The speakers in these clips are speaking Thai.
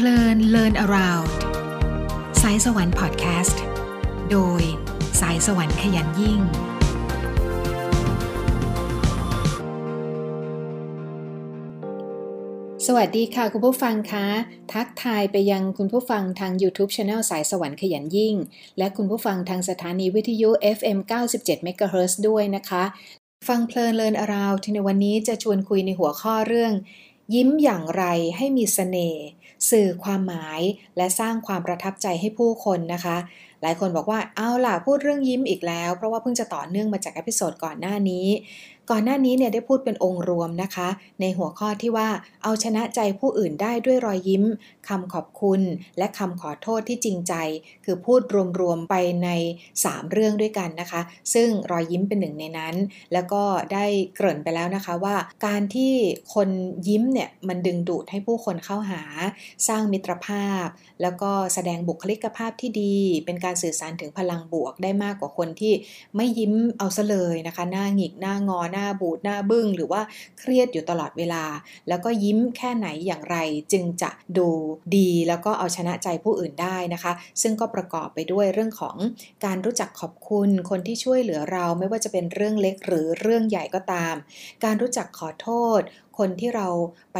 เพลิน Learn Around สายสวรรค์พอดแคสต์ โดยสายสวรรค์ขยันยิ่ง สวัสดีค่ะคุณผู้ฟังคะ ทักทายไปยังคุณผู้ฟังทาง YouTube Channel สายสวรรค์ขยันยิ่ง และคุณผู้ฟังทางสถานีวิทยุ FM 97 MHz ด้วยนะคะ ฟังเพลินเลินอราวที่ในวันนี้จะชวนคุยในหัวข้อเรื่องยิ้มอย่างไรให้มีสเสน่ห์ สื่อความหมายและสร้างความประทับใจให้ผู้คนนะคะ หลายคนบอกว่าเอาล่ะพูดเรื่องยิ้มอีกแล้ว เพราะว่าเพิ่งจะต่อเนื่องมาจากอพิโซดก่อนหน้านี้ ก่อนหน้านี้เนี่ยได้พูดเป็นองค์รวมนะคะ ในหัวข้อที่ว่าเอาชนะใจผู้อื่นได้ด้วยรอยยิ้มคำขอบคุณ และคำขอโทษที่จริงใจ คือพูดรวมๆไปใน 3 เรื่องด้วยกันนะคะ ซึ่งรอยยิ้มเป็นหนึ่งในนั้น แล้วก็ได้เกริ่นไปแล้วนะคะว่า การที่คนยิ้มเนี่ยมันดึงดูดให้ผู้คนเข้าหา สร้างมิตรภาพ แล้วก็แสดงบุคลิกภาพที่ดี เป็นการสื่อสารถึงพลังบวกได้มากกว่าคนที่ไม่ยิ้มเอาซะเลยนะคะ หน้าหงิกหน้างอนหน้าบูดหน้าบึ้งหรือว่าเครียดอยู่ตลอดเวลา แล้วก็ยิ้มแค่ไหนอย่างไรจึงจะดูดีแล้วก็เอาชนะใจผู้อื่นได้นะคะ ซึ่งก็ประกอบไปด้วยเรื่องของการรู้จักขอบคุณคนที่ช่วยเหลือเราไม่ว่าจะเป็นเรื่องเล็กหรือเรื่องใหญ่ก็ตาม การรู้จักขอโทษ คนที่เราไป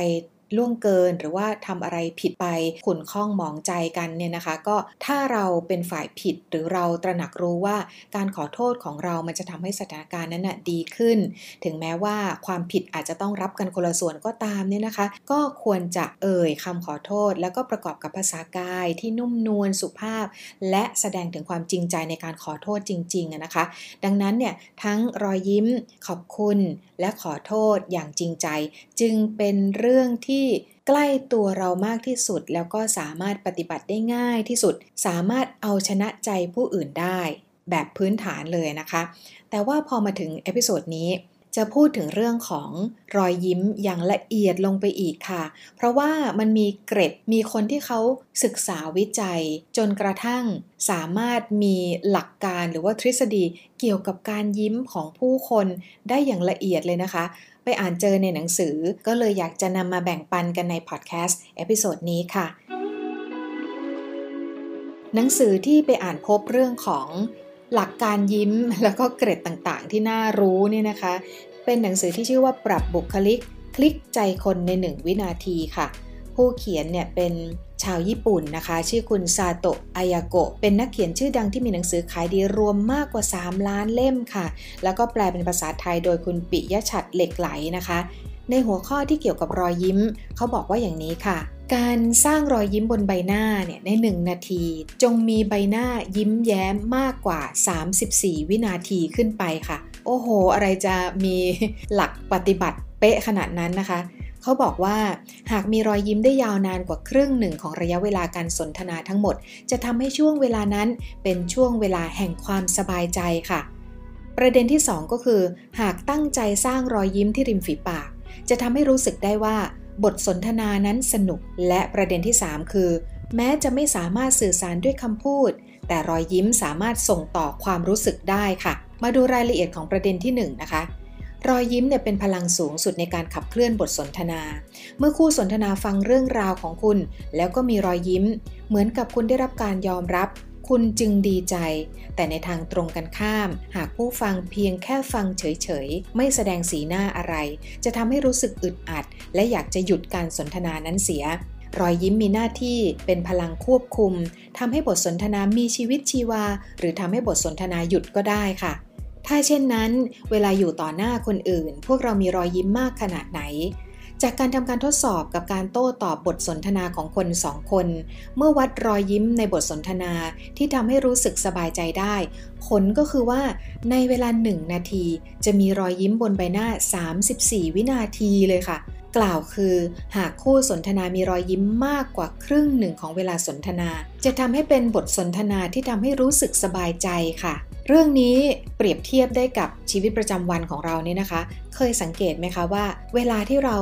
ล่วงเกินหรือว่าทำอะไรผิดไปขุนข้องหมองใจกันเนี่ยนะคะ ก็ถ้าเราเป็นฝ่ายผิดหรือเราตระหนักรู้ว่าการขอโทษของเรามันจะทำให้สถานการณ์นั้นนะดีขึ้น ถึงแม้ว่าความผิดอาจจะต้องรับกันคนละส่วนก็ตามเนี่ยนะคะ ก็ควรจะเอ่ยคำขอโทษ แล้วก็ประกอบกับภาษากายที่นุ่มนวลสุภาพ และแสดงถึงความจริงใจในการขอโทษจริงๆนะคะ ดังนั้นเนี่ยทั้งรอยยิ้มขอบคุณและขอโทษอย่างจริงใจ จึงเป็นเรื่องที่ใกล้ตัวเรามากที่สุด แล้วก็สามารถปฏิบัติได้ง่ายที่สุด สามารถเอาชนะใจผู้อื่นได้ แบบพื้นฐานเลยนะคะ แต่ว่าพอมาถึง episode นี้ จะพูดถึงเรื่องของรอยยิ้มอย่างละเอียดลงไปอีกค่ะ เพราะว่ามันมีเกร็ดมีคนที่เขาศึกษาวิจัย จนกระทั่งสามารถมีหลักการหรือว่าทฤษฎีเกี่ยวกับการยิ้มของผู้คนได้อย่างละเอียดเลยนะคะ ไปอ่านเจอในหนังสือก็เลยอยากจะนำมาแบ่งปันกันในพอดแคสต์ episode นี้ค่ะหนังสือที่ไปอ่านพบเรื่องของ หลักการยิ้มแล้วก็เกร็ดต่างๆ ที่น่ารู้เนี่ยนะคะ เป็นหนังสือที่ชื่อว่าปรับบุคลิก คลิกใจคนในหนึ่งวินาทีค่ะ ผู้เขียนเนี่ยเป็นชาวญี่ปุ่นนะคะ ชื่อคุณซาโตะอายาโกะเป็นนักเขียนชื่อดังที่มีหนังสือขายดีรวมมากกว่า 3 ล้านเล่มค่ะ แล้วก็แปลเป็นภาษาไทยโดยคุณปิยะชัดเหล็กไหลนะคะ ในหัวข้อที่เกี่ยวกับรอยยิ้ม เขาบอกว่าอย่างนี้ค่ะ การสร้างรอยยิ้มบนใบหน้าเนี่ยใน 1 นาที จงมีใบหน้ายิ้มแย้มมากกว่า 34 วินาทีขึ้นไปค่ะ โอ้โห อะไรจะมีหลักปฏิบัติเป๊ะขนาดนั้นนะคะ เขาบอกว่าหากมีรอยยิ้มได้ยาวนานกว่าครึ่งหนึ่งของระยะเวลาการสนทนาทั้งหมด จะทำให้ช่วงเวลานั้นเป็นช่วงเวลาแห่งความสบายใจค่ะ ประเด็นที่ 2 ก็คือ หากตั้งใจสร้างรอยยิ้มที่ริมฝีปาก จะทำให้รู้สึกได้ว่า บทสนทนานั้นสนุกและประเด็นที่ 3 คือ แม้จะไม่สามารถสื่อสารด้วยคำพูด แต่รอยยิ้มสามารถส่งต่อความรู้สึกได้ค่ะ มาดูรายละเอียดของประเด็นที่ 1นนะคะรอยยิ้มเนี่ยเป็นพลังสูงสุดในการขับเคลื่อนบทสนทนา เมื่อคู่สนทนาฟังเรื่องราวของคุณ แล้วก็มีรอยยิ้ม เหมือนกับคุณได้รับการยอมรับ คุณจึงดีใจ แต่ในทางตรงกันข้าม หากผู้ฟังเพียงแค่ฟังเฉยๆ ไม่แสดงสีหน้าอะไร จะทำให้รู้สึกอึดอัด และอยากจะหยุดการสนทนานั้นเสีย รอยยิ้มมีหน้าที่เป็นพลังควบคุมทำให้บทสนทนามีชีวิตชีวา หรือทำให้บทสนทนาหยุดก็ได้ค่ะถ้าเช่นนั้น เวลาอยู่ต่อหน้าคนอื่น พวกเรามีรอยยิ้มมากขนาดไหน จากการทำการทดสอบกับการโต้ตอบบทสนทนาของคนสองคน เมื่อวัดรอยยิ้มในบทสนทนาที่ทำให้รู้สึกสบายใจได้ ผลก็คือว่าในเวลาหนึ่งนาที จะมีรอยยิ้มบนใบหน้า 34 วินาทีเลยค่ะ กล่าวคือ หากคู่สนทนามีรอยยิ้มมากกว่าครึ่งหนึ่งของเวลาสนทนา จะทำให้เป็นบทสนทนาที่ทำให้รู้สึกสบายใจค่ะ เรื่องนี้เปรียบเทียบได้กับชีวิตประจำวันของเราเนี่ยนะคะ เคยสังเกตไหมคะว่า เวลาที่เรา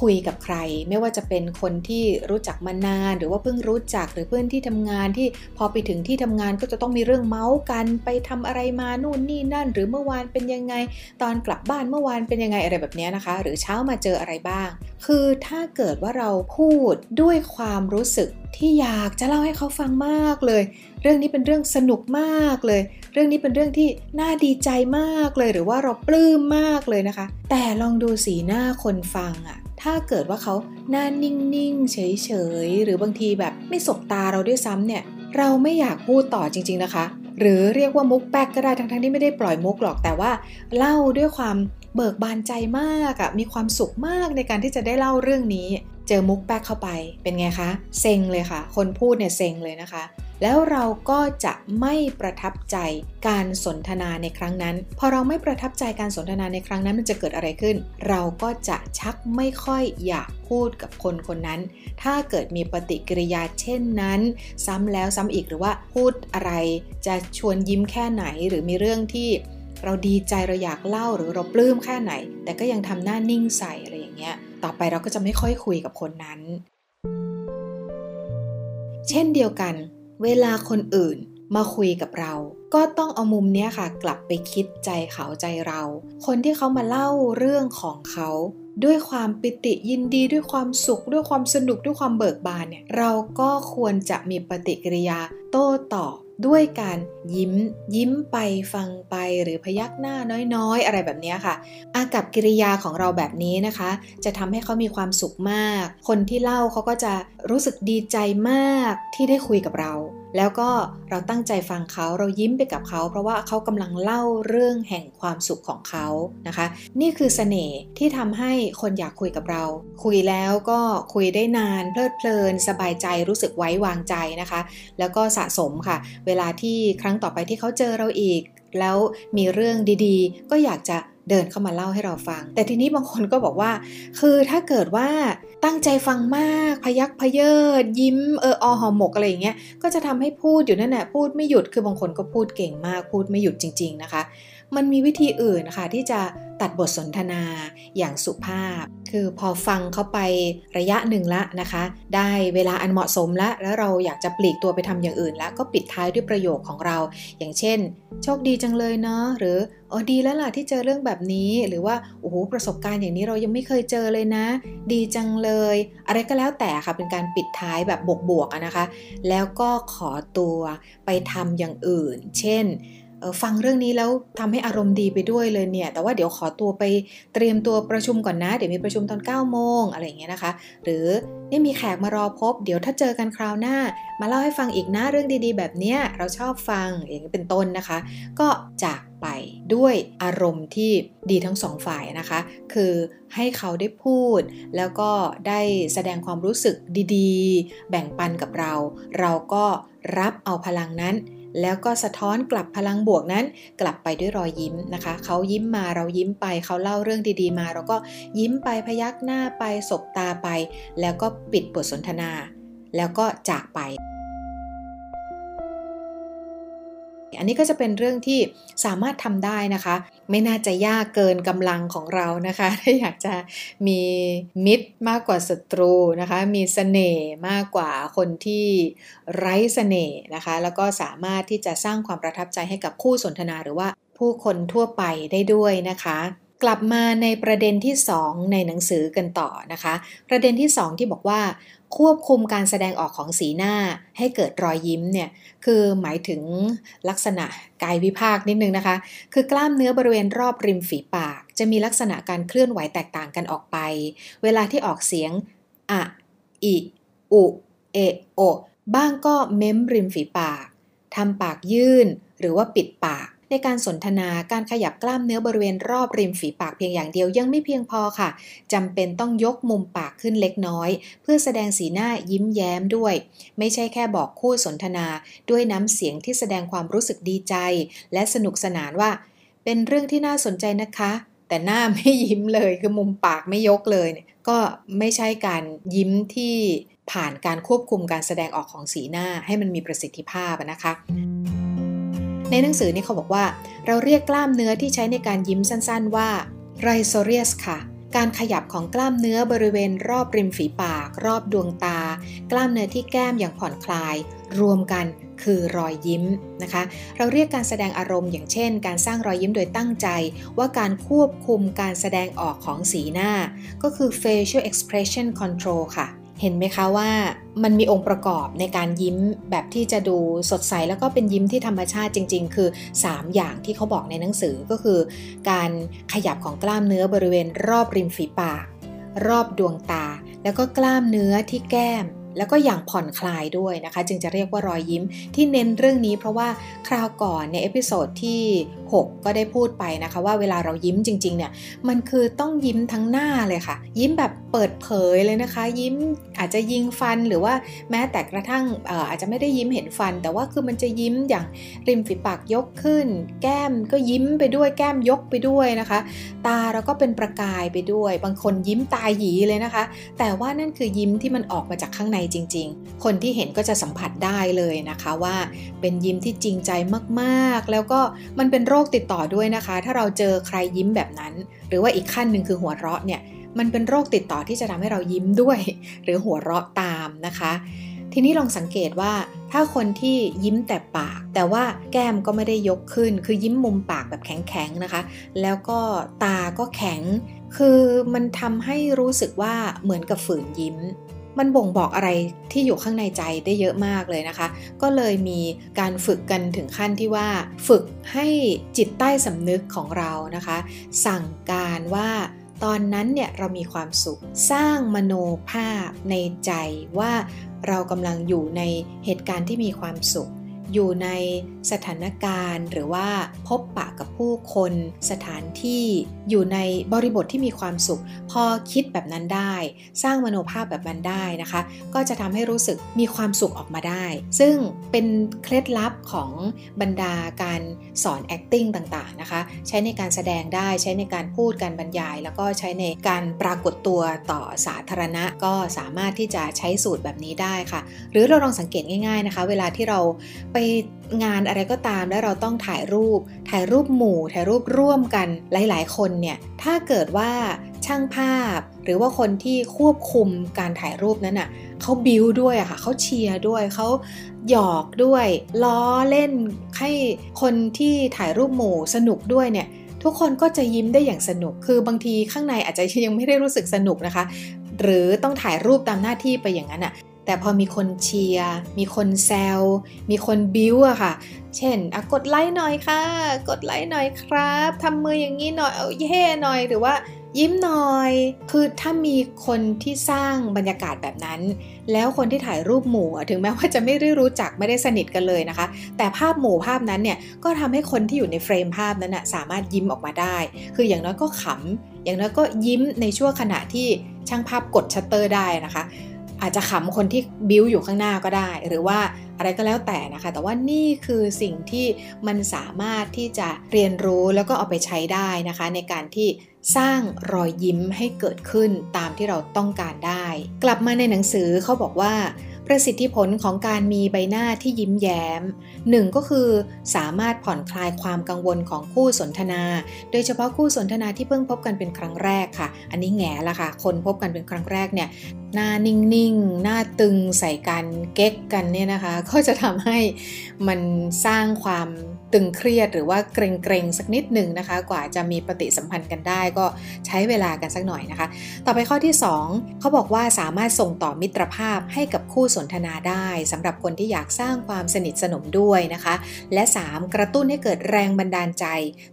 คุยกับใคร ไม่ว่าจะเป็นคนที่รู้จักมานาน หรือว่าเพิ่งรู้จักหรือเพื่อนที่ทำงานที่พอไปถึงที่ทำงานก็จะต้องมีเรื่องเมาส์กันไปทำอะไรมานู่นนี่นั่น หรือเมื่อวานเป็นยังไง ตอนกลับบ้านเมื่อวานเป็นยังไงอะไรแบบนี้นะคะ หรือเช้ามาเจออะไรบ้าง คือถ้าเกิดว่าเราพูดด้วยความรู้สึกที่อยากจะเล่าให้เขาฟังมากเลย เรื่องนี้เป็นเรื่องสนุกมากเลย เรื่องนี้เป็นเรื่องที่น่าดีใจมากเลย หรือว่าเราปลื้มมากเลยนะคะ แต่ลองดูสีหน้าคนฟังอะถ้าเกิดว่าเขาหน้านิ่งๆ เฉยๆ หรือบางทีแบบไม่สบตาเราด้วยซ้ำเนี่ย เราไม่อยากพูดต่อจริง ๆนะคะ หรือเรียกว่ามุกแป๊กก็ได้ทั้งๆที่ไม่ได้ปล่อยมุกหรอกแต่ว่า เล่าด้วยความเบิกบานใจมากอะมีความสุขมากในการที่จะได้เล่าเรื่องนี้ เจอมุกแป๊กเข้าไปเป็นไงคะ เซ็งเลยค่ะ คนพูดเนี่ยเซ็งเลยนะคะ แล้วเราก็จะไม่ประทับใจการสนทนาในครั้งนั้น พอเราไม่ประทับใจการสนทนาในครั้งนั้นมันจะเกิดอะไรขึ้น เราก็จะชักไม่ค่อยอยากพูดกับคนคนนั้น ถ้าเกิดมีปฏิกิริยาเช่นนั้น ซ้ำแล้วซ้ำอีกหรือว่าพูดอะไร จะชวนยิ้มแค่ไหนหรือมีเรื่องที่เราดีใจเราอยากเล่าหรือเราปลื้มแค่ไหน แต่ก็ยังทำหน้านิ่งใส่อะไรอย่างเงี้ย ต่อไปเราก็จะไม่ค่อยคุยกับคนนั้น เช่นเดียวกัน เวลาคนอื่นมาคุยกับเรา ก็ต้องเอามุมนี้ค่ะ กลับไปคิดใจเขาใจเรา คนที่เขามาเล่าเรื่องของเขา ด้วยความปิติยินดีด้วยความสุข ด้วยความสนุกด้วยความเบิกบานเนี่ยเราก็ควรจะมีปฏิกิริยาโต้ตอบ ด้วยการยิ้ม ยิ้มไปฟังไปหรือพยักหน้าน้อยๆ อะไรแบบนี้ค่ะ อากับกิริยาของเราแบบนี้นะคะ จะทำให้เขามีความสุขมาก คนที่เล่าเขาก็จะรู้สึกดีใจมากที่ได้คุยกับเรา แล้วก็เราตั้งใจฟังเขาเรายิ้มไปกับเขา เพราะว่าเขากำลังเล่าเรื่องแห่งความสุขของเขานะคะ นี่คือเสน่ห์ที่ทำให้คนอยากคุยกับเรา คุยแล้วก็คุยได้นาน เพลิดเพลิน สบายใจรู้สึกไว้วางใจนะคะ แล้วก็สะสมค่ะ เวลาที่ครั้งต่อไปที่เขาเจอเราอีก แล้วมีเรื่องดีๆ ก็อยากจะเดินเข้ามาเล่าให้เราฟัง แต่ทีนี้บางคนก็บอกว่า คือถ้าเกิดว่า ตั้งใจฟังมาก พยักพเยิดยิ้มเอออหอหมกอะไรอย่างเงี้ยก็จะทำให้พูดอยู่นั่นแหละพูดไม่หยุดคือบางคนก็พูดเก่งมากพูดไม่หยุดจริง ๆนะคะ มันมีวิธีอื่นนะคะที่จะตัดบทสนทนาอย่างสุภาพ คือพอฟังเขาไประยะหนึ่งละนะคะ ได้เวลาอันเหมาะสมล้วแล้วเราอยากจะปลีกตัวไปทำอย่างอื่นแล้วก็ปิดท้ายด้วยประโยคของเรา อย่างเช่น โชคดีจังเลยเนาะหรืออ๋อดีแล้วล่ะที่เจอเรื่องแบบนี้ หรือว่าโอ้โหประสบการณ์อย่างนี้เรายังไม่เคยเจอเลยนะ ดีจังเลย อะไรก็แล้วแต่ค่ะเป็นการปิดท้ายแบบบวกๆนะคะ แล้วก็ขอตัวไปทำอย่างอื่น เช่น ฟังเรื่องนี้แล้วทำให้อารมณ์ดีไปด้วยเลยเนี่ย แต่ว่าเดี๋ยวขอตัวไปเตรียมตัวประชุมก่อนนะ เดี๋ยวมีประชุมตอน9โมงอะไรอย่างเงี้ยนะคะ หรือนี่มีแขกมารอพบ เดี๋ยวถ้าเจอกันคราวหน้า มาเล่าให้ฟังอีกนะเรื่องดีๆ แบบเนี้ยเราชอบฟังอย่างเป็นต้นนะคะ ก็จากไปด้วยอารมณ์ที่ดีทั้งสองฝ่ายนะคะ คือให้เขาได้พูด แล้วก็ได้แสดงความรู้สึกดีๆ แบ่งปันกับเรา เราก็รับเอาพลังนั้น แล้วก็สะท้อนกลับพลังบวกนั้น กลับไปด้วยรอยยิ้มนะคะ เขายิ้มมาเรายิ้มไป เขาเล่าเรื่องดีๆมา เราก็ยิ้มไปพยักหน้าไปสบตาไป แล้วก็ปิดบทสนทนา แล้วก็จากไป อันนี้ก็จะเป็นเรื่องที่สามารถทำได้นะคะ ไม่น่าจะยากเกินกำลังของเรานะคะ ถ้าอยากจะมีมิตรมากกว่าศัตรูนะคะ มีสเสน่ห์มากกว่าคนที่ไร้สเสน่ห์นะคะ แล้วก็สามารถที่จะสร้างความประทับใจให้กับคู่สนทนาหรือว่าผู้คนทั่วไปได้ด้วยนะคะกลับมาในประเด็นที่ 2 ในหนังสือกันต่อนะคะ ประเด็นที่ 2 ที่บอกว่า ควบคุมการแสดงออกของสีหน้าให้เกิดรอยยิ้มเนี่ยคือหมายถึงลักษณะกายวิภาคนิดนึงนะคะ คือกล้ามเนื้อบริเวณรอบริมฝีปาก จะมีลักษณะการเคลื่อนไหวแตกต่างกันออกไป เวลาที่ออกเสียงอะอิอุเอโอบ้างก็เม้มริมฝีปากทำปากยื่นหรือว่าปิดปาก ในการสนทนาการขยับกล้ามเนื้อบริเวณรอบริมฝีปากเพียงอย่างเดียวยังไม่เพียงพอค่ะจำเป็นต้องยกมุมปากขึ้นเล็กน้อย เพื่อแสดงสีหน้ายิ้มแย้มด้วย ไม่ใช่แค่บอกคู่สนทนา ด้วยน้ำเสียงที่แสดงความรู้สึกดีใจ และสนุกสนานว่า เป็นเรื่องที่น่าสนใจนะคะ แต่หน้าไม่ยิ้มเลยคือมุมปากไม่ยกเลย ก็ไม่ใช่การยิ้มที่ผ่านการควบคุมการแสดงออกของสีหน้าให้มันมีประสิทธิภาพนะคะ ในหนังสือนี่เขาบอกว่า เราเรียกกล้ามเนื้อที่ใช้ในการยิ้มสั้นๆ ว่าไรโซเรียสค่ะการขยับของกล้ามเนื้อบริเวณรอบริมฝีปาก รอบดวงตา กล้ามเนื้อที่แก้มอย่างผ่อนคลาย รวมกันคือรอยยิ้มนะคะ เราเรียกการแสดงอารมณ์อย่างเช่น การสร้างรอยยิ้มโดยตั้งใจ ว่าการควบคุมการแสดงออกของสีหน้า ก็คือ facial expression control ค่ะ เห็นไหมคะว่ามันมีองค์ประกอบในการยิ้มแบบที่จะดูสดใสแล้วก็เป็นยิ้มที่ธรรมชาติจริง ๆ คือ 3 อย่างที่เขาบอกในหนังสือก็คือ การขยับของกล้ามเนื้อบริเวณรอบริมฝีปาก รอบดวงตา แล้วก็กล้ามเนื้อที่แก้ม แล้วก็อย่างผ่อนคลายด้วยนะคะ จึงจะเรียกว่ารอยยิ้มที่เน้นเรื่องนี้เพราะว่าคราวก่อนใน episode ที่ 6 ก็ได้พูดไปนะคะว่าเวลาเรายิ้มจริงๆเนี่ยมันคือต้องยิ้มทั้งหน้าเลยค่ะ ยิ้มแบบเปิดเผยเลยนะคะ ยิ้มอาจจะยิงฟันหรือว่าแม้แต่กระทั่งอาจจะไม่ได้ยิ้มเห็นฟัน แต่ว่าคือมันจะยิ้มอย่างริมฝีปากยกขึ้น แก้มก็ยิ้มไปด้วยแก้มยกไปด้วยนะคะ ตาเราก็เป็นประกายไปด้วย บางคนยิ้มตาหยีเลยนะคะ แต่ว่านั่นคือยิ้มที่มันออกมาจากข้างในจริง ๆ คนที่เห็นก็จะสัมผัสได้เลยนะคะว่าเป็นยิ้มที่จริงใจมากๆ แล้วก็มันเป็นโรคติดต่อด้วยนะคะ ถ้าเราเจอใครยิ้มแบบนั้น หรือว่าอีกขั้นหนึ่งคือหัวเราะเนี่ยมันเป็นโรคติดต่อที่จะทำให้เรายิ้มด้วย หรือหัวเราะตามนะคะ ทีนี้ลองสังเกตว่าถ้าคนที่ยิ้มแต่ปาก แต่ว่าแก้มก็ไม่ได้ยกขึ้น คือยิ้มมุมปากแบบแข็งๆนะคะ แล้วก็ตาก็แข็ง คือมันทำให้รู้สึกว่าเหมือนกับฝืนยิ้ม มันบ่งบอกอะไรที่อยู่ข้างในใจได้เยอะมากเลยนะคะ ก็เลยมีการฝึกกันถึงขั้นที่ว่า ฝึกให้จิตใต้สำนึกของเรานะคะ สั่งการว่าตอนนั้นเนี่ยเรามีความสุขสร้างมโนภาพในใจว่าเรากำลังอยู่ในเหตุการณ์ที่มีความสุข อยู่ในสถานการณ์ หรือว่าพบปะกับผู้คนสถานที่อยู่ในบริบทที่มีความสุข พอคิดแบบนั้นได้ สร้างมโนภาพแบบนั้นได้นะคะ ก็จะทำให้รู้สึกมีความสุขออกมาได้ ซึ่งเป็นเคล็ดลับของบรรดาการสอน acting ต่างๆนะคะ ใช้ในการแสดงได้ใช้ในการพูดการบรรยาย แล้วก็ใช้ในการปรากฏตัวต่อสาธารณะ ก็สามารถที่จะใช้สูตรแบบนี้ได้ค่ะ หรือเราลองสังเกตง่าย ๆนะคะ เวลาที่เราไปงานอะไรก็ตามแล้วเราต้องถ่ายรูป ถ่ายรูปหมู่ ถ่ายรูปร่วมกันหลาย ๆ คนเนี่ย ถ้าเกิดว่าช่างภาพ หรือว่าคนที่ควบคุมการถ่ายรูปนั้นอะเขาบิวด้วยอะค่ะเขาเชียร์ด้วยเขาหยอกด้วย ล้อเล่นให้คนที่ถ่ายรูปหมู่สนุกด้วยเนี่ยทุกคนก็จะยิ้มได้อย่างสนุก คือบางทีข้างในอาจจะยังไม่ได้รู้สึกสนุกนะคะ หรือต้องถ่ายรูปตามหน้าที่ไปอย่างนั้นอะ แต่พอมีคนเชียร์ มีคนแซว มีคนบิ้วอะค่ะ เช่นกดไลค์หน่อยค่ะ กดไลค์หน่อยครับทำมืออย่างนี้หน่อย เอาเย่หน่อย หรือว่ายิ้มหน่อย คือถ้ามีคนที่สร้างบรรยากาศแบบนั้น แล้วคนที่ถ่ายรูปหมู่ถึงแม้ว่าจะไม่ได้รู้จักไม่ได้สนิทกันเลยนะคะ แต่ภาพหมู่ภาพนั้นเนี่ยก็ทำให้คนที่อยู่ในเฟรมภาพนั้นนะสามารถยิ้มออกมาได้ คืออย่างน้อยก็ขำ อย่างน้อยก็ยิ้มในช่วงขณะที่ช่างภาพกดชัตเตอร์ได้นะคะ อาจจะขำคนที่บิ้วอยู่ข้างหน้าก็ได้ หรือว่าอะไรก็แล้วแต่นะคะ แต่ว่านี่คือสิ่งที่มันสามารถที่จะเรียนรู้แล้วก็เอาไปใช้ได้นะคะ ในการที่สร้างรอยยิ้มให้เกิดขึ้นตามที่เราต้องการได้ กลับมาในหนังสือเขาบอกว่า ประสิทธิผลของการมีใบหน้าที่ยิ้มแย้มหนึ่งก็คือสามารถผ่อนคลายความกังวลของคู่สนทนา โดยเฉพาะคู่สนทนาที่เพิ่งพบกันเป็นครั้งแรกค่ะ อันนี้แง่ละค่ะ คนพบกันเป็นครั้งแรกเนี่ยหน้านิ่งๆ หน้าตึงใส่กันเก๊กกันเนี่ยนะคะ ก็จะทำให้มันสร้างความตึงเครียดหรือว่าเกรงๆ สักนิดหนึ่งนะคะ กว่าจะมีปฏิสัมพันธ์กันได้ก็ใช้เวลากันสักหน่อยนะคะ ต่อไปข้อที่ 2 เขาบอกว่าสามารถส่งต่อมิตรภาพให้กับคู่สนทนาได้สำหรับคนที่อยากสร้างความสนิทสนมด้วยนะคะ และ 3 กระตุ้นให้เกิดแรงบันดาลใจ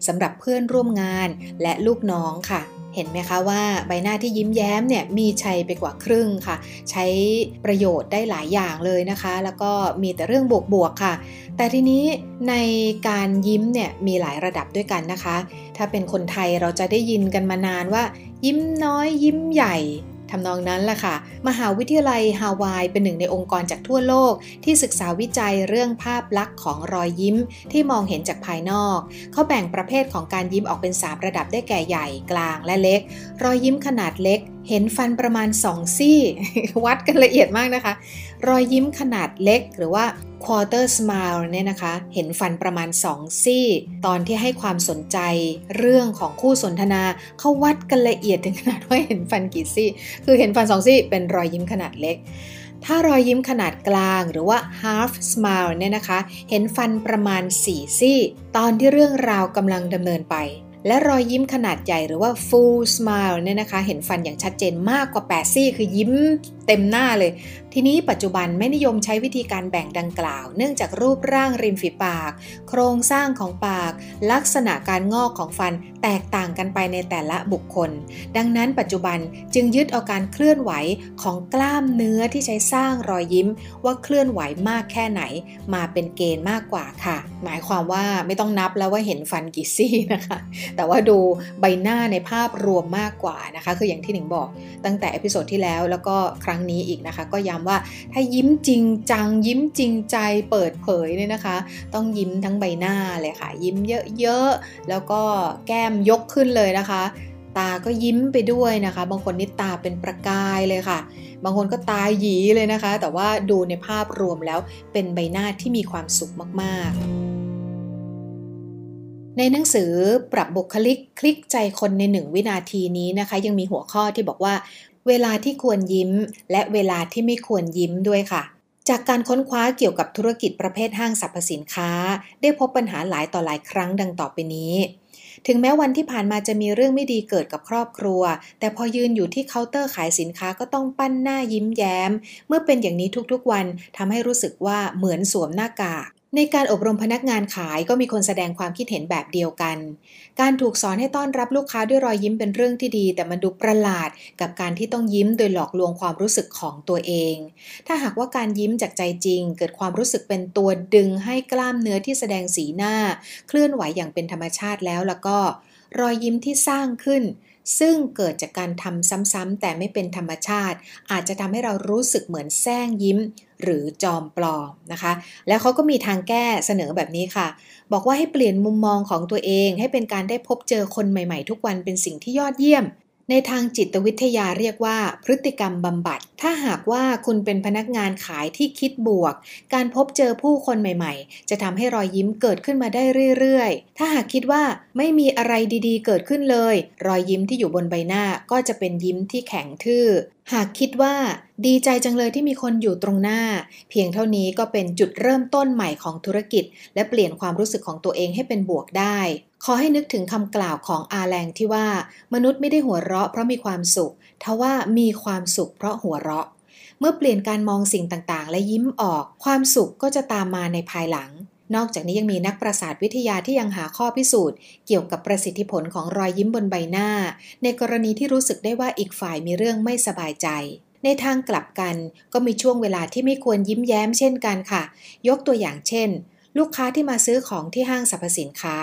สำหรับเพื่อนร่วมงานและลูกน้องค่ะ เห็นไหมคะว่าใบหน้าที่ยิ้มแย้มเนี่ยมีชัยไปกว่าครึ่งค่ะ ใช้ประโยชน์ได้หลายอย่างเลยนะคะ แล้วก็มีแต่เรื่องบวกๆค่ะ แต่ทีนี้ในการยิ้มเนี่ยมีหลายระดับด้วยกันนะคะ ถ้าเป็นคนไทยเราจะได้ยินกันมานานว่า ยิ้มน้อยยิ้มใหญ่ ทำนองนั้นแหละค่ะ มหาวิทยาลัยฮาวายเป็นหนึ่งในองค์กรจากทั่วโลก ที่ศึกษาวิจัยเรื่องภาพลักษณ์ของรอยยิ้ม ที่มองเห็นจากภายนอก เขาแบ่งประเภทของการยิ้มออกเป็น 3 ระดับได้แก่ใหญ่กลางและเล็ก รอยยิ้มขนาดเล็ก เห็นฟันประมาณ 2 ซี่ วัดกันละเอียดมากนะคะ รอยยิ้มขนาดเล็กหรือว่า quarter smile เนี่ยนะคะ เห็นฟันประมาณ 2 ซี่ ตอนที่ให้ความสนใจเรื่องของคู่สนทนาเขาวัดกันละเอียดถึงขนาดว่าเห็นฟันกี่ซี่ คือเห็นฟัน 2 ซี่ เป็นรอยยิ้มขนาดเล็ก ถ้ารอยยิ้มขนาดกลางหรือว่า half smile เนี่ยนะคะ เห็นฟันประมาณ 4 ซี่ ตอนที่เรื่องราวกำลังดำเนินไปและรอยยิ้มขนาดใหญ่หรือว่า full smile เนี่ยนะคะ เห็นฟันอย่างชัดเจนมากกว่า 8 ซี่ คือยิ้มเต็มหน้าเลย ทีนี้ปัจจุบันไม่นิยมใช้วิธีการแบ่งดังกล่าว เนื่องจากรูปร่างริมฝีปาก โครงสร้างของปาก ลักษณะการงอกของฟันแตกต่างกันไปในแต่ละบุคคล ดังนั้นปัจจุบันจึงยึดเอาการเคลื่อนไหวของกล้ามเนื้อที่ใช้สร้างรอยยิ้ม ว่าเคลื่อนไหวมากแค่ไหน มาเป็นเกณฑ์มากกว่าค่ะ หมายความว่าไม่ต้องนับแล้วว่าเห็นฟันกี่ซี่นะคะ แต่ว่าดูใบหน้าในภาพรวมมากกว่านะคะ คืออย่างที่หนิงบอกตั้งแต่ episode ที่แล้วแล้วก็ครั้งนี้อีกนะคะ ก็ย้ำว่า ถ้ายิ้มจริงจัง ยิ้มจริงใจเปิดเผยเนี่ยนะคะ ต้องยิ้มทั้งใบหน้าเลยค่ะ ยิ้มเยอะๆ แล้วก็แก้มยกขึ้นเลยนะคะ ตาก็ยิ้มไปด้วยนะคะ บางคนนี่ตาเป็นประกายเลยค่ะ บางคนก็ตาหยีเลยนะคะ แต่ว่าดูในภาพรวมแล้วเป็นใบหน้าที่มีความสุขมากๆในหนังสือปรับบุคลิกคลิกใจคนในหนึ่งวินาทีนี้นะคะ ยังมีหัวข้อที่บอกว่า เวลาที่ควรยิ้ม และเวลาที่ไม่ควรยิ้มด้วยค่ะ จากการค้นคว้าเกี่ยวกับธุรกิจประเภทห้างสรรพสินค้า ได้พบปัญหาหลายต่อหลายครั้งดังต่อไปนี้ ถึงแม้วันที่ผ่านมาจะมีเรื่องไม่ดีเกิดกับครอบครัว แต่พอยืนอยู่ที่เคาน์เตอร์ขายสินค้าก็ต้องปั้นหน้ายิ้มแย้ม เมื่อเป็นอย่างนี้ทุกๆวันทำให้รู้สึกว่าเหมือนสวมหน้ากาก ในการอบรมพนักงานขายก็มีคนแสดงความคิดเห็นแบบเดียวกัน การถูกสอนให้ต้อนรับลูกค้าด้วยรอยยิ้มเป็นเรื่องที่ดี แต่มันดูประหลาดกับการที่ต้องยิ้มโดยหลอกลวงความรู้สึกของตัวเอง ถ้าหากว่าการยิ้มจากใจจริง เกิดความรู้สึกเป็นตัวดึงให้กล้ามเนื้อที่แสดงสีหน้า เคลื่อนไหวอย่างเป็นธรรมชาติแล้วแล้วก็ รอยยิ้มที่สร้างขึ้น ซึ่งเกิดจากการทำซ้ำๆแต่ไม่เป็นธรรมชาติ อาจจะทำให้เรารู้สึกเหมือนแซงยิ้มหรือจอมปลอมนะคะ แล้วเขาก็มีทางแก้เสนอแบบนี้ค่ะ บอกว่าให้เปลี่ยนมุมมองของตัวเอง ให้เป็นการได้พบเจอคนใหม่ๆ ทุกวันเป็นสิ่งที่ยอดเยี่ยม ในทางจิตวิทยาเรียกว่าพฤติกรรมบำบัด ถ้าหากว่าคุณเป็นพนักงานขายที่คิดบวก การพบเจอผู้คนใหม่ๆ จะทำให้รอยยิ้มเกิดขึ้นมาได้เรื่อยๆ ถ้าหากคิดว่า ไม่มีอะไรดีๆ เกิดขึ้นเลย รอยยิ้มที่อยู่บนใบหน้าก็จะเป็นยิ้มที่แข็งทื่อ หากคิดว่าดีใจจังเลยที่มีคนอยู่ตรงหน้า เพียงเท่านี้ก็เป็นจุดเริ่มต้นใหม่ของธุรกิจ และเปลี่ยนความรู้สึกของตัวเองให้เป็นบวกได้ ขอให้นึกถึงคำกล่าวของอาแรงที่ว่า มนุษย์ไม่ได้หัวเราะเพราะมีความสุขทว่ามีความสุขเพราะหัวเราะ เมื่อเปลี่ยนการมองสิ่งต่างๆ และยิ้มออก ความสุขก็จะตามมาในภายหลัง นอกจากนี้ยังมีนักประสาทวิทยาที่ยังหาข้อพิสูจน์ เกี่ยวกับประสิทธิผลของรอยยิ้มบนใบหน้า ในกรณีที่รู้สึกได้ว่าอีกฝ่ายมีเรื่องไม่สบายใจ ในทางกลับกันก็มีช่วงเวลาที่ไม่ควรยิ้มแย้มเช่นกันค่ะ ยกตัวอย่างเช่น ลูกค้าที่มาซื้อของที่ห้างสรรพสินค้า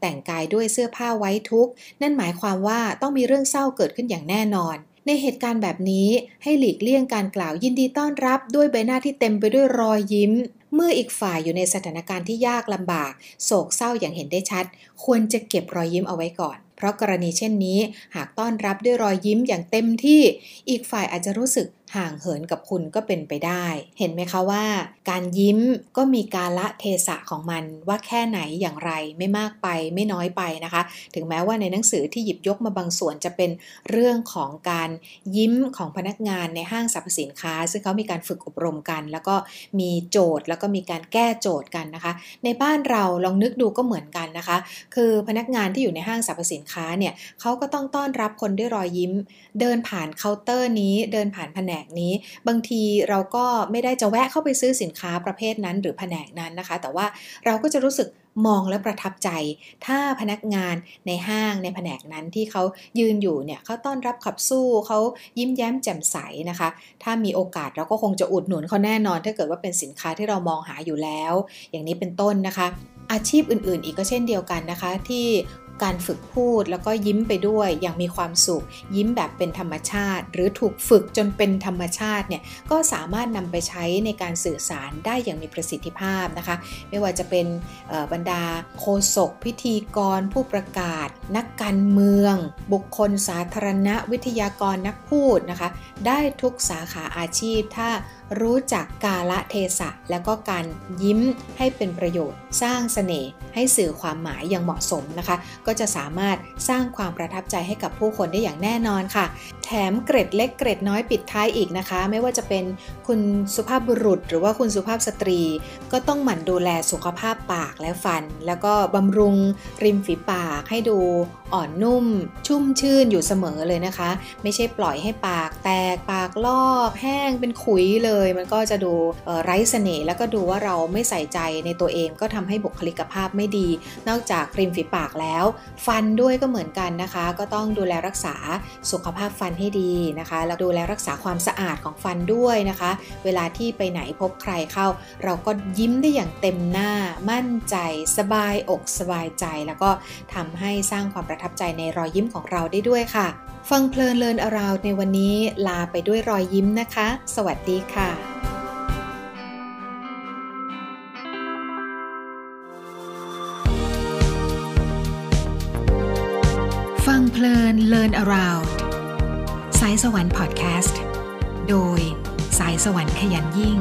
แต่งกายด้วยเสื้อผ้าไว้ทุกนั่นหมายความว่าต้องมีเรื่องเศร้าเกิดขึ้นอย่างแน่นอนในเหตุการณ์แบบนี้ให้หลีกเลี่ยงการกล่าวยินดีต้อนรับด้วยใบหน้าที่เต็มไปด้วยรอยยิ้ม เมื่ออีกฝ่ายอยู่ในสถานการณ์ที่ยากลำบาก โศกเศร้าอย่างเห็นได้ชัด ควรจะเก็บรอยยิ้มเอาไว้ก่อน เพราะกรณีเช่นนี้ หากต้อนรับด้วยรอยยิ้มอย่างเต็มที่ อีกฝ่ายอาจจะรู้สึก ห่างเหินกับคุณก็เป็นไปได้ เห็นไหมคะว่า การยิ้มก็มีกาละเทศะของมันว่าแค่ไหนอย่างไรไม่มากไปไม่น้อยไปนะคะ ถึงแม้ว่าในหนังสือที่หยิบยกมาบางส่วนจะเป็นเรื่องของการยิ้มของพนักงานในห้างสรรพสินค้า ซึ่งเขามีการฝึกอบรมกัน แล้วก็มีโจทย์แล้วก็มีการแก้โจทย์กันนะคะ ในบ้านเราลองนึกดูก็เหมือนกันนะคะ คือพนักงานที่อยู่ในห้างสรรพสินค้าเนี่ยเขาก็ต้องต้อนรับคนด้วยรอยยิ้ม เดินผ่านเคาน์เตอร์นี้เดินผ่านแผนกนี้ บางทีเราก็ไม่ได้จะแวะเข้าไปซื้อสินค้าประเภทนั้น หรือแผนกนั้นนะคะ แต่ว่าเราก็จะรู้สึกมองและประทับใจ ถ้าพนักงานในห้างในแผนกนั้นที่เขายืนอยู่เนี่ยเขาต้อนรับขับสู้เขายิ้มแย้มแจ่มใสนะคะ ถ้ามีโอกาสเราก็คงจะอุดหนุนเขาแน่นอน ถ้าเกิดว่าเป็นสินค้าที่เรามองหาอยู่แล้ว อย่างนี้เป็นต้นนะคะ อาชีพอื่นๆ อีกก็เช่นเดียวกันนะคะ ที่ การฝึกพูดแล้วก็ยิ้มไปด้วยอย่างมีความสุข ยิ้มแบบเป็นธรรมชาติ หรือถูกฝึกจนเป็นธรรมชาติเนี่ยก็สามารถนำไปใช้ในการสื่อสารได้อย่างมีประสิทธิภาพนะคะ ไม่ว่าจะเป็นบรรดาโฆษกพิธีกร ผู้ประกาศ นักการเมือง บุคคลสาธารณะวิทยากรนักพูดนะคะ ได้ทุกสาขาอาชีพถ้า รู้จักกาละเทศะ แล้วก็การยิ้มให้เป็นประโยชน์ สร้างเสน่ห์ให้สื่อความหมายอย่างเหมาะสมนะคะ ก็จะสามารถสร้างความประทับใจให้กับผู้คนได้อย่างแน่นอนค่ะ แถมเกร็ดเล็กเกร็ดน้อยปิดท้ายอีกนะคะ ไม่ว่าจะเป็นคุณสุภาพบุรุษ หรือว่าคุณสุภาพสตรี ก็ต้องหมั่นดูแลสุขภาพปากและฟัน แล้วก็บำรุงริมฝีปากให้ดูอ่อนนุ่ม ชุ่มชื่นอยู่เสมอเลยนะคะ ไม่ใช่ปล่อยให้ปากแตกปากลอก แห้งเป็นขุยเลยมันก็จะดูไร้เสน่ห์แล้วก็ดูว่าเราไม่ใส่ใจในตัวเองก็ทำให้บุคลิกภาพไม่ดี นอกจากริมฝีปากแล้ว ฟันด้วยก็เหมือนกันนะคะ ก็ต้องดูแลรักษาสุขภาพฟันให้ดีนะคะ แล้วดูแลรักษาความสะอาดของฟันด้วยนะคะ เวลาที่ไปไหนพบใครเข้า เราก็ยิ้มได้อย่างเต็มหน้า มั่นใจ สบายอกสบายใจ แล้วก็ทำให้สร้างความประทับใจในรอยยิ้มของเราได้ด้วยค่ะ ฟังเพลินเลินอราวในวันนี้ลาไปด้วยรอยยิ้มนะคะ สวัสดีค่ะฟังเพลินเลินอราวสายสวรรค์พอดแคสต์ โดยสายสวรรค์ขยันยิ่ง